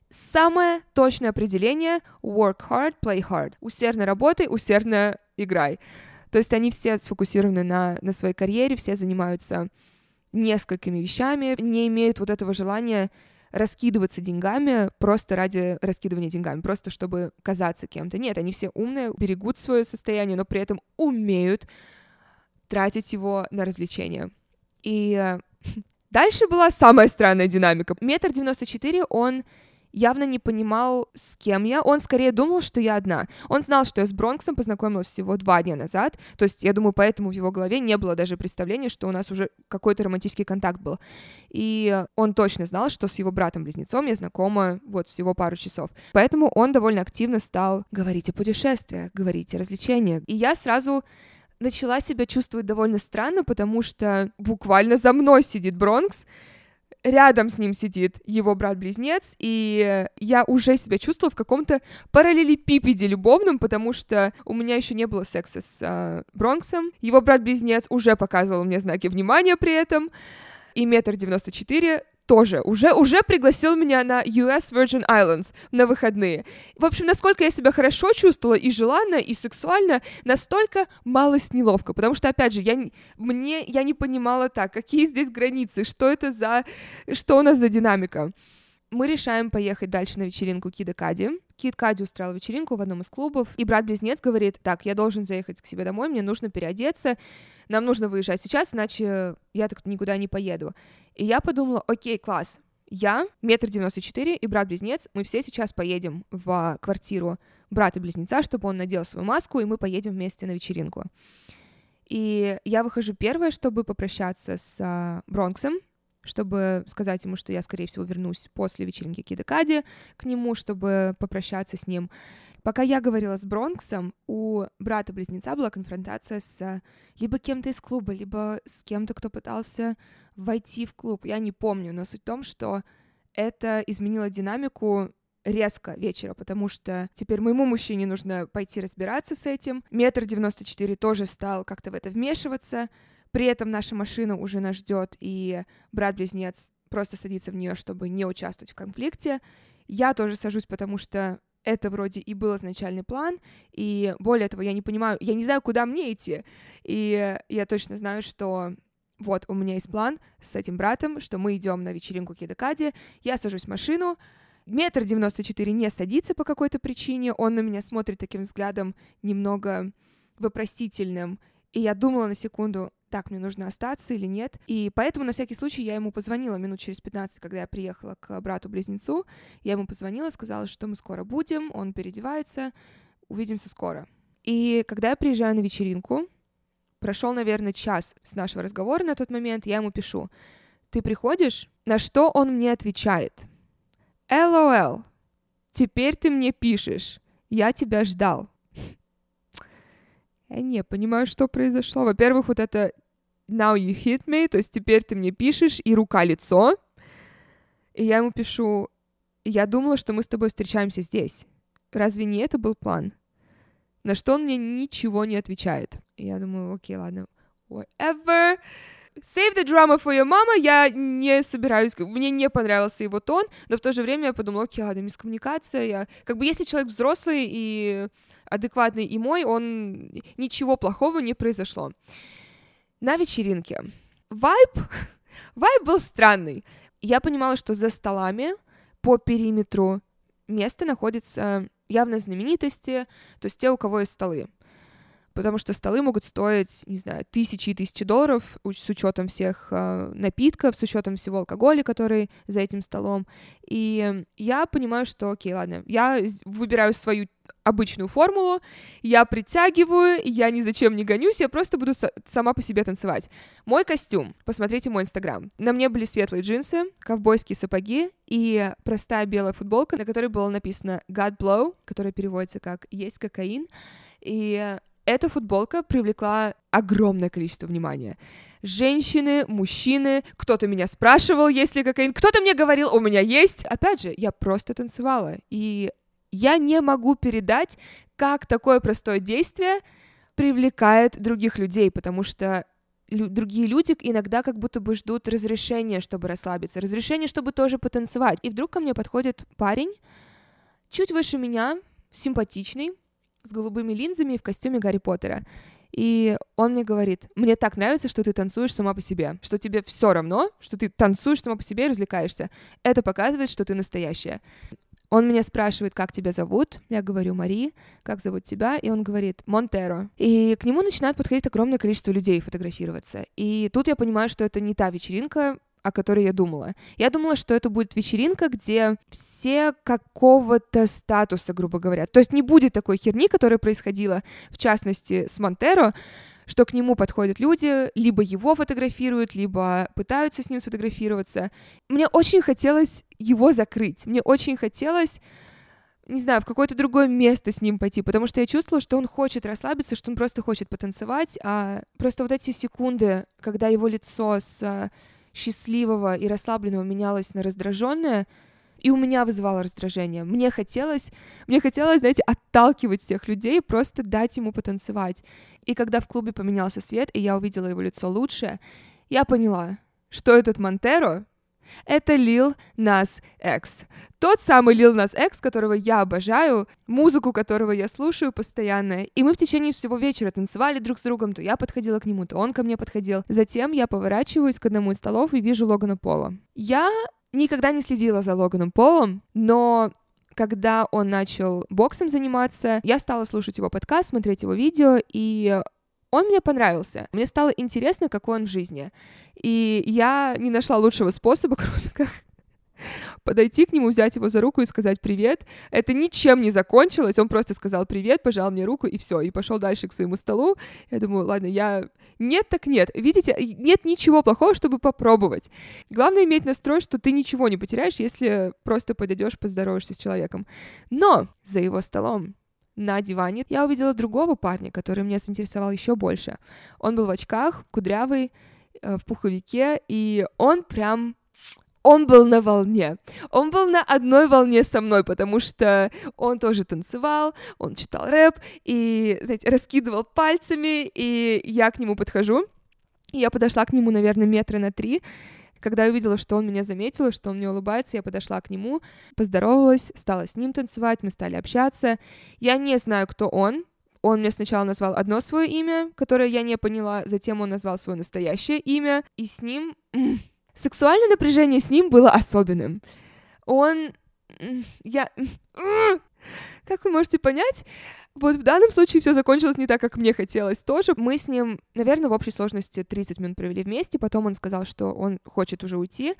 самое точное определение work hard, play hard. Усердно работай, усердно играй. То есть они все сфокусированы на, на своей карьере, все занимаются несколькими вещами, не имеют вот этого желания раскидываться деньгами просто ради раскидывания деньгами, просто чтобы казаться кем-то. Нет, они все умные, берегут свое состояние, но при этом умеют тратить его на развлечения. И э, дальше была самая странная динамика. Метр девяносто четыре, он явно не понимал, с кем я. Он скорее думал, что я одна. Он знал, что я с Бронксом познакомилась всего два дня назад. То есть, я думаю, поэтому в его голове не было даже представления, что у нас уже какой-то романтический контакт был. И он точно знал, что с его братом-близнецом я знакома вот всего пару часов. Поэтому он довольно активно стал говорить о путешествиях, говорить о развлечениях. И я сразу начала себя чувствовать довольно странно, потому что буквально за мной сидит Бронкс, рядом с ним сидит его брат-близнец, и я уже себя чувствовала в каком-то параллелепипеде любовном, потому что у меня еще не было секса с э, Бронксом. Его брат-близнец уже показывал мне знаки внимания при этом, и метр девяносто четыре тоже уже, уже пригласил меня на US Virgin Islands на выходные. В общем, насколько я себя хорошо чувствовала и желанно, и сексуально, настолько малость неловко, потому что, опять же, я, мне, я не понимала так, какие здесь границы, что это за, что у нас за динамика мы решаем поехать дальше на вечеринку Кида Кади. Кид Кади устраивал вечеринку в одном из клубов, и брат-близнец говорит, так, я должен заехать к себе домой, мне нужно переодеться, нам нужно выезжать сейчас, иначе я так никуда не поеду. И я подумала, окей, класс, я, метр девяносто четыре, и брат-близнец, мы все сейчас поедем в квартиру брата-близнеца, чтобы он надел свою маску, и мы поедем вместе на вечеринку. И я выхожу первая, чтобы попрощаться с uh, Бронксом, чтобы сказать ему, что я, скорее всего, вернусь после вечеринки Кида Кади к нему, чтобы попрощаться с ним. Пока я говорила с Бронксом, у брата-близнеца была конфронтация с либо кем-то из клуба, либо с кем-то, кто пытался войти в клуб. Я не помню, но суть в том, что это изменило динамику резко вечера, потому что теперь моему мужчине нужно пойти разбираться с этим. Метр девяносто четыре тоже стал как-то в это вмешиваться. При этом наша машина уже нас ждет, и брат-близнец просто садится в нее, чтобы не участвовать в конфликте. Я тоже сажусь, потому что это вроде и был изначальный план, и более того, я не понимаю, я не знаю, куда мне идти, и я точно знаю, что вот у меня есть план с этим братом, что мы идем на вечеринку Кидакади, я сажусь в машину, метр девяносто четыре не садится по какой-то причине, он на меня смотрит таким взглядом немного вопросительным, и я думала на секунду, так, мне нужно остаться или нет. И поэтому на всякий случай я ему позвонила минут через 15, когда я приехала к брату-близнецу. Я ему позвонила, сказала, что мы скоро будем, он переодевается, увидимся скоро. И когда я приезжаю на вечеринку, прошел, наверное, час с нашего разговора на тот момент, я ему пишу, ты приходишь? На что он мне отвечает? LOL, теперь ты мне пишешь, я тебя ждал. Я не понимаю, что произошло. Во-первых, вот это now you hit me, то есть теперь ты мне пишешь, и рука-лицо. И я ему пишу, я думала, что мы с тобой встречаемся здесь. Разве не это был план? На что он мне ничего не отвечает. И я думаю, окей, ладно, whatever. Save the drama for your mama, я не собираюсь, мне не понравился его тон, но в то же время я подумала, окей, ладно, мискоммуникация, я... Как бы если человек взрослый и адекватный и мой, он... Ничего плохого не произошло. На вечеринке. Вайб... Вайб был странный. Я понимала, что за столами по периметру места находятся явно знаменитости, то есть те, у кого есть столы потому что столы могут стоить, не знаю, тысячи и тысячи долларов с учетом всех э, напитков, с учетом всего алкоголя, который за этим столом. И я понимаю, что, окей, ладно, я выбираю свою обычную формулу, я притягиваю, я ни зачем не гонюсь, я просто буду сама по себе танцевать. Мой костюм, посмотрите мой инстаграм. На мне были светлые джинсы, ковбойские сапоги и простая белая футболка, на которой было написано God Blow, которая переводится как «Есть кокаин». И эта футболка привлекла огромное количество внимания. Женщины, мужчины, кто-то меня спрашивал, есть ли кокаин, кто-то мне говорил, у меня есть. Опять же, я просто танцевала, и я не могу передать, как такое простое действие привлекает других людей, потому что лю- другие люди иногда как будто бы ждут разрешения, чтобы расслабиться, разрешения, чтобы тоже потанцевать. И вдруг ко мне подходит парень, чуть выше меня, симпатичный, с голубыми линзами в костюме Гарри Поттера. И он мне говорит, мне так нравится, что ты танцуешь сама по себе, что тебе все равно, что ты танцуешь сама по себе и развлекаешься. Это показывает, что ты настоящая. Он меня спрашивает, как тебя зовут. Я говорю, Мари, как зовут тебя? И он говорит, Монтеро. И к нему начинает подходить огромное количество людей фотографироваться. И тут я понимаю, что это не та вечеринка, о которой я думала. Я думала, что это будет вечеринка, где все какого-то статуса, грубо говоря. То есть не будет такой херни, которая происходила, в частности, с Монтеро, что к нему подходят люди, либо его фотографируют, либо пытаются с ним сфотографироваться. Мне очень хотелось его закрыть. Мне очень хотелось не знаю, в какое-то другое место с ним пойти, потому что я чувствовала, что он хочет расслабиться, что он просто хочет потанцевать, а просто вот эти секунды, когда его лицо с счастливого и расслабленного менялось на раздраженное, и у меня вызывало раздражение. Мне хотелось, мне хотелось, знаете, отталкивать всех людей, просто дать ему потанцевать. И когда в клубе поменялся свет, и я увидела его лицо лучше, я поняла, что этот Монтеро это Lil Nas X. Тот самый Lil Nas X, которого я обожаю, музыку которого я слушаю постоянно. И мы в течение всего вечера танцевали друг с другом, то я подходила к нему, то он ко мне подходил. Затем я поворачиваюсь к одному из столов и вижу Логана Пола. Я никогда не следила за Логаном Полом, но когда он начал боксом заниматься, я стала слушать его подкаст, смотреть его видео, и он мне понравился. Мне стало интересно, какой он в жизни. И я не нашла лучшего способа, кроме как подойти к нему, взять его за руку и сказать привет. Это ничем не закончилось. Он просто сказал привет, пожал мне руку и все, и пошел дальше к своему столу. Я думаю, ладно, я нет так нет. Видите, нет ничего плохого, чтобы попробовать. Главное иметь настрой, что ты ничего не потеряешь, если просто подойдешь, поздороваешься с человеком. Но за его столом на диване я увидела другого парня, который меня заинтересовал еще больше. Он был в очках, кудрявый, э, в пуховике, и он прям он был на волне. Он был на одной волне со мной, потому что он тоже танцевал, он читал рэп и, знаете, раскидывал пальцами, и я к нему подхожу. Я подошла к нему, наверное, метра на три, когда я увидела, что он меня заметил, что он мне улыбается, я подошла к нему, поздоровалась, стала с ним танцевать, мы стали общаться. Я не знаю, кто он. Он мне сначала назвал одно свое имя, которое я не поняла, затем он назвал свое настоящее имя, и с ним... Сексуальное напряжение с ним было особенным. Он... Я... Как вы можете понять, вот в данном случае все закончилось не так, как мне хотелось тоже. Мы с ним, наверное, в общей сложности 30 минут провели вместе, потом он сказал, что он хочет уже уйти.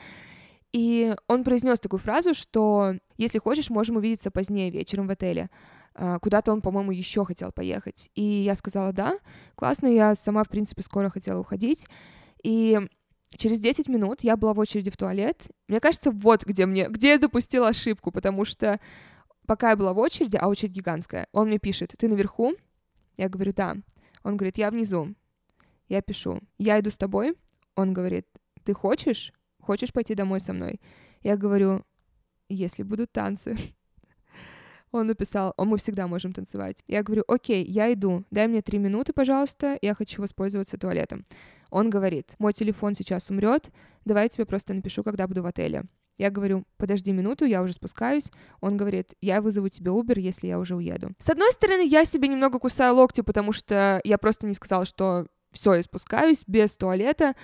И он произнес такую фразу, что если хочешь, можем увидеться позднее вечером в отеле. А, куда-то он, по-моему, еще хотел поехать. И я сказала, да, классно, я сама, в принципе, скоро хотела уходить. И через 10 минут я была в очереди в туалет. Мне кажется, вот где мне, где я допустила ошибку, потому что пока я была в очереди, а очередь гигантская, он мне пишет, ты наверху? Я говорю, да. Он говорит, я внизу. Я пишу, я иду с тобой. Он говорит, ты хочешь? Хочешь пойти домой со мной? Я говорю, если будут танцы. Он написал, о, мы всегда можем танцевать. Я говорю, окей, я иду, дай мне три минуты, пожалуйста, я хочу воспользоваться туалетом. Он говорит, мой телефон сейчас умрет, давай я тебе просто напишу, когда буду в отеле. Я говорю, подожди минуту, я уже спускаюсь. Он говорит, я вызову тебе Uber, если я уже уеду. С одной стороны, я себе немного кусаю локти, потому что я просто не сказала, что все, я спускаюсь без туалета.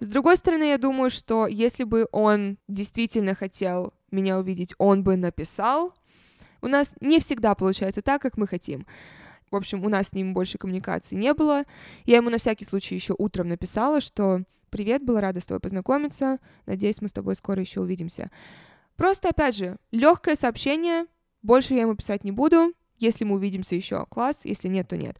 С другой стороны, я думаю, что если бы он действительно хотел меня увидеть, он бы написал. У нас не всегда получается так, как мы хотим. В общем, у нас с ним больше коммуникации не было. Я ему на всякий случай еще утром написала, что «Привет, была рада с тобой познакомиться. Надеюсь, мы с тобой скоро еще увидимся». Просто, опять же, легкое сообщение. Больше я ему писать не буду. Если мы увидимся еще, класс. Если нет, то нет.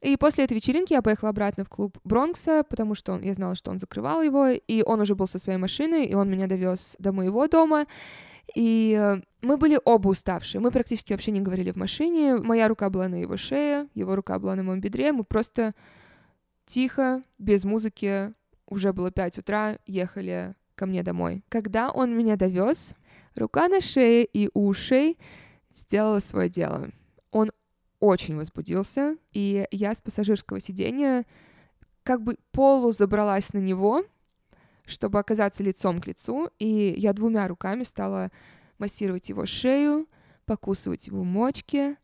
И после этой вечеринки я поехала обратно в клуб Бронкса, потому что он, я знала, что он закрывал его, и он уже был со своей машиной, и он меня довез до моего дома. И э, мы были оба уставшие. Мы практически вообще не говорили в машине. Моя рука была на его шее, его рука была на моем бедре. Мы просто тихо, без музыки, уже было 5 утра, ехали ко мне домой. Когда он меня довез, рука на шее и ушей сделала свое дело. Он очень возбудился, и я с пассажирского сиденья как бы полу забралась на него, чтобы оказаться лицом к лицу, и я двумя руками стала массировать его шею, покусывать его мочки,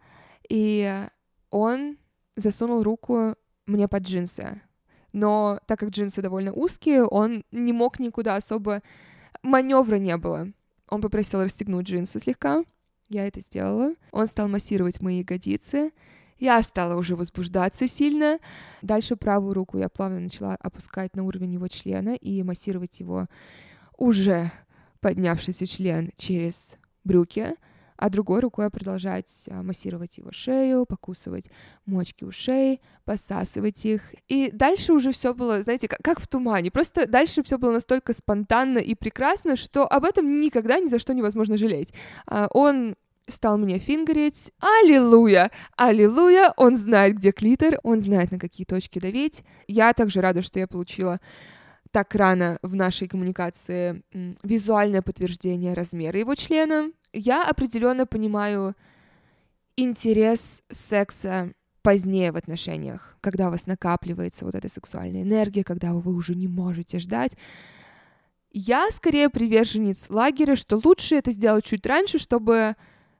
и он засунул руку мне под джинсы. Но так как джинсы довольно узкие, он не мог никуда особо... Маневра не было. Он попросил расстегнуть джинсы слегка. Я это сделала. Он стал массировать мои ягодицы. Я стала уже возбуждаться сильно. Дальше правую руку я плавно начала опускать на уровень его члена и массировать его уже поднявшийся член через брюки, а другой рукой продолжать а, массировать его шею, покусывать мочки ушей, посасывать их. И дальше уже все было, знаете, как, как в тумане. Просто дальше все было настолько спонтанно и прекрасно, что об этом никогда ни за что невозможно жалеть. А, он стал мне фингерить. Аллилуйя! Аллилуйя! Он знает, где клитор, он знает, на какие точки давить. Я также рада, что я получила так рано в нашей коммуникации визуальное подтверждение размера его члена. Я определенно понимаю интерес секса позднее в отношениях, когда у вас накапливается вот эта сексуальная энергия, когда вы уже не можете ждать. Я скорее приверженец лагеря, что лучше это сделать чуть раньше, чтобы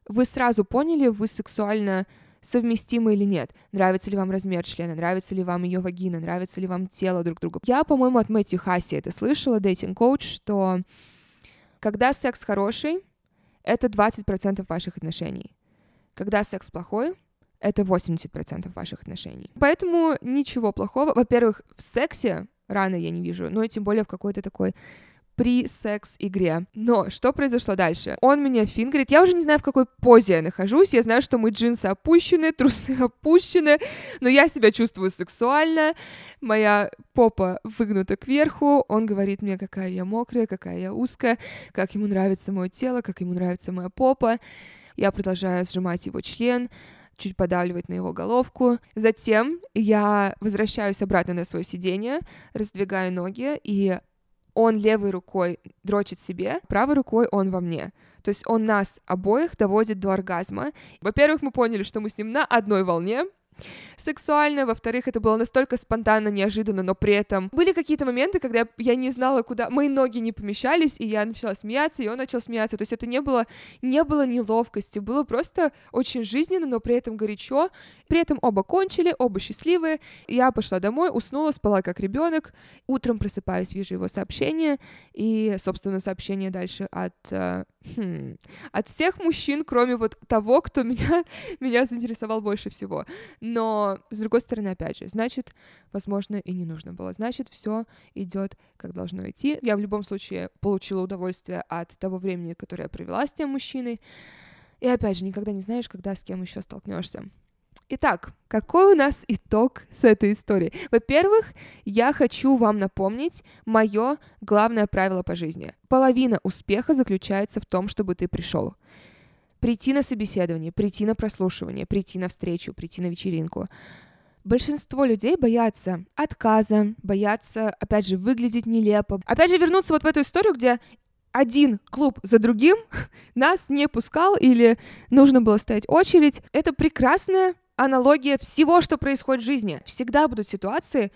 вы сразу поняли, вы сексуально совместимы или нет. Нравится ли вам размер члена, нравится ли вам ее вагина, нравится ли вам тело друг друга. Я, по-моему, от Мэтью Хаси это слышала, дейтинг-коуч, что когда секс хороший, это 20% ваших отношений. Когда секс плохой, это 80% ваших отношений. Поэтому ничего плохого. Во-первых, в сексе рано я не вижу, но тем более в какой-то такой при секс-игре. Но что произошло дальше? Он меня фингерит. Я уже не знаю, в какой позе я нахожусь. Я знаю, что мои джинсы опущены, трусы опущены, но я себя чувствую сексуально. Моя попа выгнута кверху. Он говорит мне, какая я мокрая, какая я узкая, как ему нравится мое тело, как ему нравится моя попа. Я продолжаю сжимать его член чуть подавливать на его головку. Затем я возвращаюсь обратно на свое сиденье, раздвигаю ноги и он левой рукой дрочит себе, правой рукой он во мне. То есть он нас обоих доводит до оргазма. Во-первых, мы поняли, что мы с ним на одной волне, сексуально, во-вторых, это было настолько спонтанно, неожиданно, но при этом были какие-то моменты, когда я не знала, куда мои ноги не помещались, и я начала смеяться, и он начал смеяться, то есть это не было, не было неловкости, было просто очень жизненно, но при этом горячо, при этом оба кончили, оба счастливые, я пошла домой, уснула, спала как ребенок, утром просыпаюсь, вижу его сообщение, и, собственно, сообщение дальше от э, хм, от всех мужчин, кроме вот того, кто меня, меня заинтересовал больше всего. Но, с другой стороны, опять же, значит, возможно, и не нужно было. Значит, все идет как должно идти. Я в любом случае получила удовольствие от того времени, которое я провела с тем мужчиной. И опять же, никогда не знаешь, когда с кем еще столкнешься. Итак, какой у нас итог с этой историей? Во-первых, я хочу вам напомнить мое главное правило по жизни. Половина успеха заключается в том, чтобы ты пришел. Прийти на собеседование, прийти на прослушивание, прийти на встречу, прийти на вечеринку. Большинство людей боятся отказа, боятся, опять же, выглядеть нелепо. Опять же, вернуться вот в эту историю, где один клуб за другим нас не пускал или нужно было стоять очередь. Это прекрасная аналогия всего, что происходит в жизни. Всегда будут ситуации,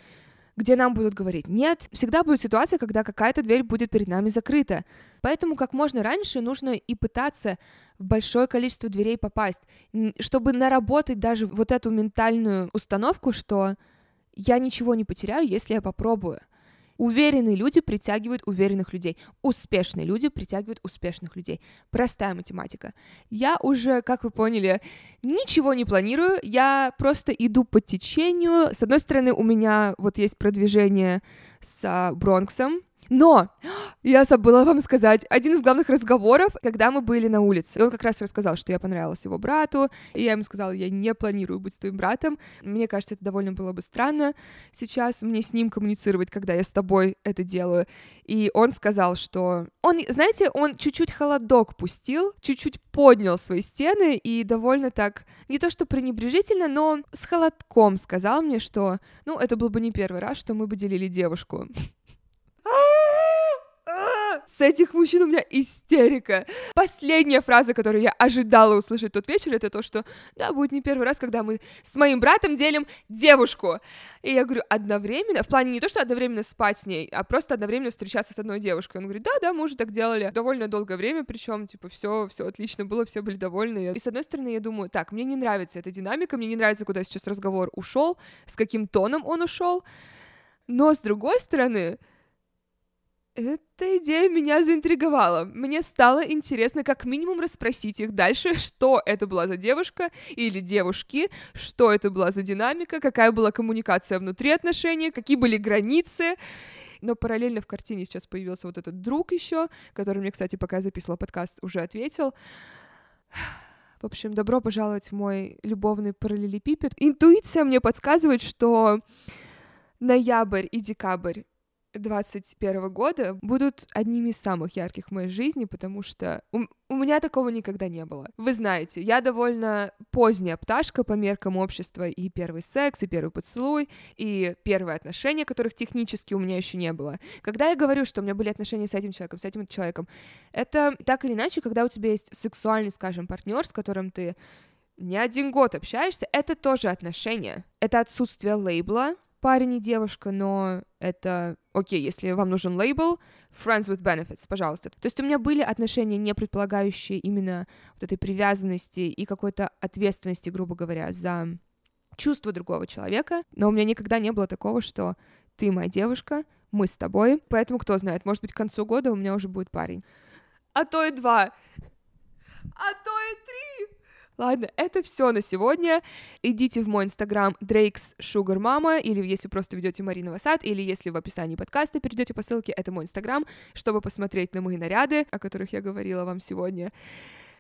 где нам будут говорить «нет». Всегда будет ситуация, когда какая-то дверь будет перед нами закрыта. Поэтому как можно раньше нужно и пытаться в большое количество дверей попасть, чтобы наработать даже вот эту ментальную установку, что я ничего не потеряю, если я попробую. Уверенные люди притягивают уверенных людей. Успешные люди притягивают успешных людей. Простая математика. Я уже, как вы поняли, ничего не планирую, я просто иду по течению. С одной стороны, у меня вот есть продвижение с Бронксом, но я забыла вам сказать, один из главных разговоров, когда мы были на улице, он как раз рассказал, что я понравилась его брату, и я ему сказала, я не планирую быть с твоим братом. Мне кажется, это довольно было бы странно сейчас мне с ним коммуницировать, когда я с тобой это делаю. И он сказал, что он, знаете, он чуть-чуть холодок пустил, чуть-чуть поднял свои стены и довольно так, не то что пренебрежительно, но с холодком сказал мне, что, ну, это был бы не первый раз, что мы бы делили девушку. С этих мужчин у меня истерика. Последняя фраза, которую я ожидала услышать тот вечер, это то, что да, будет не первый раз, когда мы с моим братом делим девушку. И я говорю, одновременно, в плане не то, что одновременно спать с ней, а просто одновременно встречаться с одной девушкой. Он говорит, да, да, мы уже так делали довольно долгое время, причем, типа, все, все отлично было, все были довольны. И с одной стороны, я думаю, так, мне не нравится эта динамика, мне не нравится, куда сейчас разговор ушел, с каким тоном он ушел. Но с другой стороны, эта идея меня заинтриговала. Мне стало интересно как минимум расспросить их дальше, что это была за девушка или девушки, что это была за динамика, какая была коммуникация внутри отношений, какие были границы. Но параллельно в картине сейчас появился вот этот друг еще, который мне, кстати, пока я записывала подкаст, уже ответил. В общем, добро пожаловать в мой любовный параллелепипед. Интуиция мне подсказывает, что ноябрь и декабрь 2021 года будут одними из самых ярких в моей жизни, потому что у, у меня такого никогда не было. Вы знаете, я довольно поздняя пташка по меркам общества, и первый секс, и первый поцелуй, и первые отношения, которых технически у меня еще не было. Когда я говорю, что у меня были отношения с этим человеком, с этим человеком, это так или иначе, когда у тебя есть сексуальный, скажем, партнер, с которым ты не один год общаешься, это тоже отношения. Это отсутствие лейбла, парень и девушка, но это окей, если вам нужен лейбл, friends with benefits, пожалуйста. То есть у меня были отношения, не предполагающие именно вот этой привязанности и какой-то ответственности, грубо говоря, за чувство другого человека, но у меня никогда не было такого, что ты моя девушка, мы с тобой, поэтому кто знает, может быть, к концу года у меня уже будет парень. А то и два, а то и три. Ладно, это все на сегодня. Идите в мой инстаграм Drake's Sugar Mama, или если просто ведете Марина Васад, или если в описании подкаста перейдете по ссылке, это мой инстаграм, чтобы посмотреть на мои наряды, о которых я говорила вам сегодня.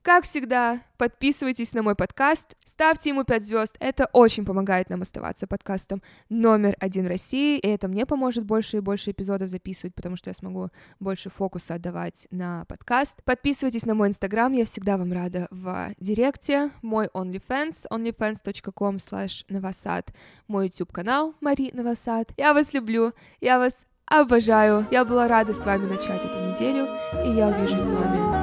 Как всегда, подписывайтесь на мой подкаст, ставьте ему 5 звезд, это очень помогает нам оставаться подкастом номер один в России, и это мне поможет больше и больше эпизодов записывать, потому что я смогу больше фокуса отдавать на подкаст. Подписывайтесь на мой инстаграм, я всегда вам рада в директе, мой OnlyFans, onlyfans.com slash новосад, мой YouTube-канал Мари Новосад. Я вас люблю, я вас обожаю, я была рада с вами начать эту неделю, и я увижусь с вами